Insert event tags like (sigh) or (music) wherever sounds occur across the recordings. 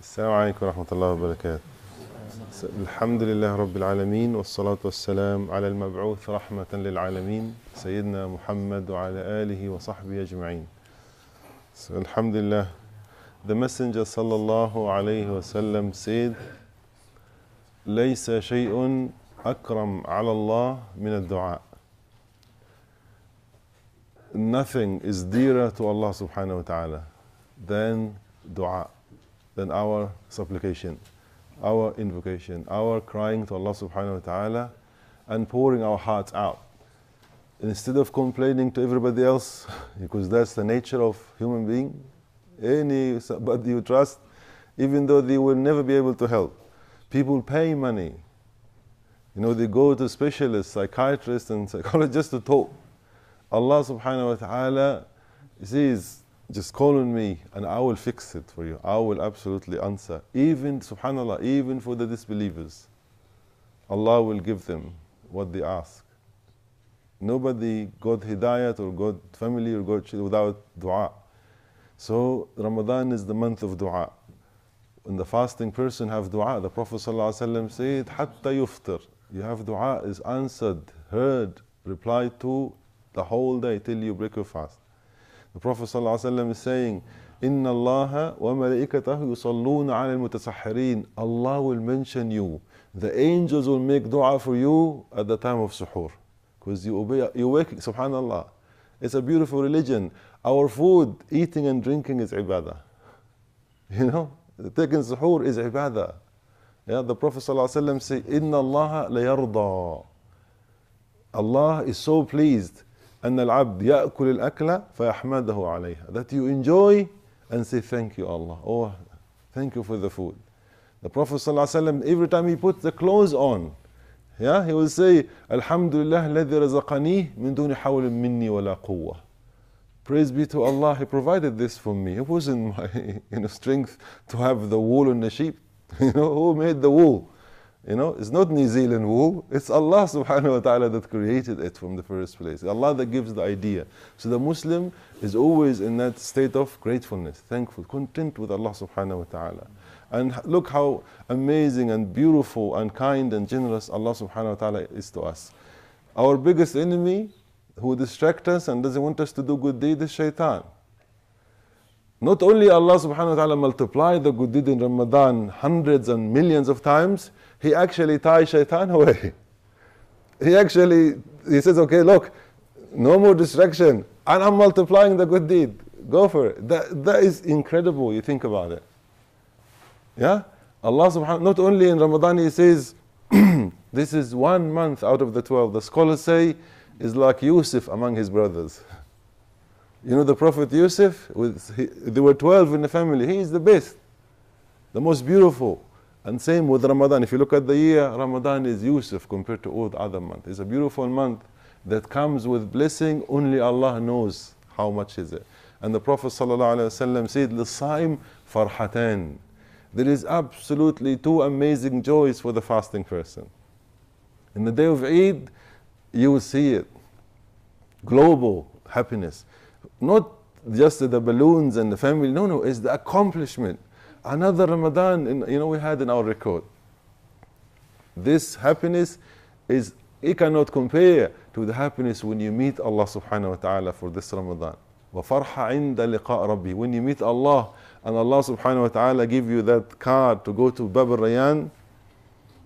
السلام عليكم ورحمة الله وبركاته. الحمد لله رب العالمين والصلاة والسلام على المبعوث رحمة للعالمين سيدنا محمد وعلى آله وصحبه أجمعين. So, Alhamdulillah the messenger صلى الله عليه وسلم said ليس شيء أكرم على الله من الدعاء nothing is dearer to Allah subhanahu wa ta'ala than dua. Than our supplication, our invocation, our crying to Allah subhanahu wa ta'ala and pouring our hearts out. Instead of complaining to everybody else, (laughs) because that's the nature of human being, any somebody you trust, even though they will never be able to help. People pay money. You know, they go to specialists, psychiatrists and (laughs) psychologists to talk. Allah subhanahu wa ta'ala says, just call on me and I will fix it for you. I will absolutely answer. Even, subhanAllah, even for the disbelievers, Allah will give them what they ask. Nobody got hidayat or got family or got without dua. So Ramadan is the month of dua. When the fasting person have dua, the Prophet ﷺ said, Hatta yuftir. You have dua is answered, heard, replied to the whole day till you break your fast. The Prophet ﷺ is saying, Inna Allah wa malaikatahu yusalluna al Allah will mention you. The angels will make dua for you at the time of suhoor. Because you obey, you wake, subhanallah. It's a beautiful religion. Our food, eating and drinking is ibadah. (laughs) You know, taking suhoor is ibadah. Yeah, the Prophet ﷺ say, Inna Allah la. Allah is so pleased أن العبد يأكل الأكلة فيحمده عليها that you enjoy and say thank you Allah oh thank you for the food the Prophet ﷺ every time he puts the clothes on yeah he will say Alhamdulillah الذي رزقني من دون حول مني ولا قوة praise be to Allah he provided this for me it wasn't my (laughs) you know, strength to have the wool on the sheep (laughs) you know who made the wool You know, it's not New Zealand wool, it's Allah (laughs) subhanahu wa ta'ala that created it from the first place. Allah that gives the idea. So the Muslim is always in that state of gratefulness, thankful, content with Allah subhanahu wa ta'ala. And look how amazing and beautiful and kind and generous Allah subhanahu wa ta'ala is to us. Our biggest enemy who distracts us and doesn't want us to do good deeds is shaitan. Not only Allah subhanahu wa ta'ala multiply the good deed in Ramadan hundreds and millions of times, he actually ties shaitan away. (laughs) He actually he says, okay, look, no more distraction, and I'm multiplying the good deed. Go for it. That that is incredible. You think about it. Yeah, Allah subhanahu not only in Ramadan He says, (clears throat) this is one month out of the twelve. The scholars say is like Yusuf among his brothers. (laughs) You know the Prophet Yusuf, with, he, there were 12 in the family. He is the best, the most beautiful. And same with Ramadan. If you look at the year, Ramadan is Yusuf compared to all the other months. It's a beautiful month that comes with blessing. Only Allah knows how much is it. And the Prophet ﷺ said, "L'saim farhatan." There is absolutely two amazing joys for the fasting person. In the day of Eid, you will see it. Global happiness not just the balloons and the family. No, no, it's the accomplishment. Another Ramadan, in, you know, we had in our record. This happiness is, it cannot compare to the happiness when you meet Allah subhanahu wa ta'ala for this Ramadan. وَفَرْحَ عِنْدَ لِقَاء رَبِّي When you meet Allah and Allah subhanahu wa ta'ala give you that card to go to Bab al-Rayyan,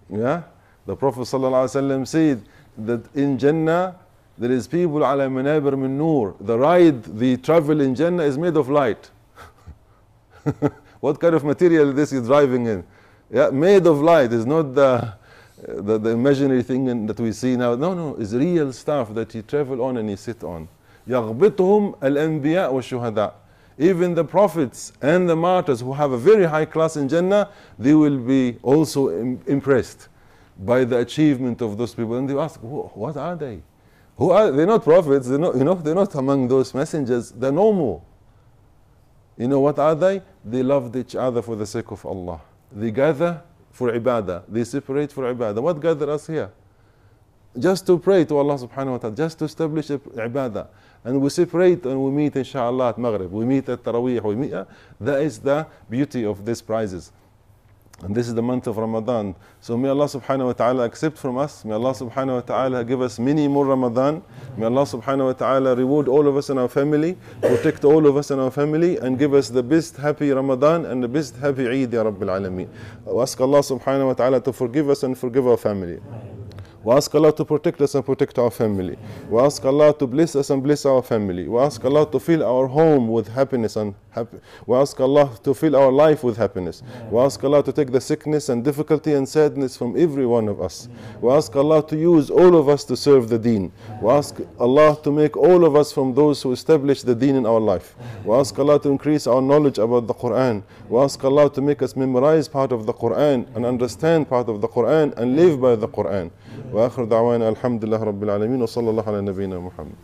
yeah, the Prophet sallallahu alaihi wasallam said that in Jannah there is people ala manabir min nur. The ride, the travel in Jannah is made of light. (laughs) what kind of material this is driving in? Yeah, made of light is not the, the, the imaginary thing that we see now. No, no, it's real stuff that you travel on and you sit on. يغبطهم الأنبياء والشهداء. Even the prophets and the martyrs who have a very high class in Jannah, they will be also impressed by the achievement of those people. And they ask, what are they? Who are they're not prophets, they're not, you know, they're not among those messengers, they're normal. You know what are they? They loved each other for the sake of Allah. They gather for ibadah, they separate for ibadah. What gather us here? Just to pray to Allah subhanahu wa ta'ala, just to establish ibadah. and we separate and we meet inshallah at Maghrib. We meet at Taraweeh. We meet. That is the beauty of these prizes. And this is the month of Ramadan. So may Allah subhanahu wa ta'ala accept from us. May Allah subhanahu wa ta'ala give us many more Ramadan. May Allah subhanahu wa ta'ala reward all of us and our family, protect all of us and our family, and give us the best happy Ramadan and the best happy Eid, Ya Rabbil Alameen. We ask Allah subhanahu wa ta'ala to forgive us and forgive our family. We ask Allah to protect us and protect our family. We ask Allah to bless us and bless our family. We ask Allah to fill our home with happiness and happy. We ask Allah to fill our life with happiness. We ask Allah to take the sickness and difficulty and sadness from every one of us. We ask Allah to use all of us to serve the deen. We ask Allah to make all of us from those who establish the deen in our life. We ask Allah to increase our knowledge about the Quran. We ask Allah to make us memorize part of the Quran and understand part of the Quran and live by the Quran. واخر دعوانا الحمد لله رب العالمين وصلى الله على نبينا محمد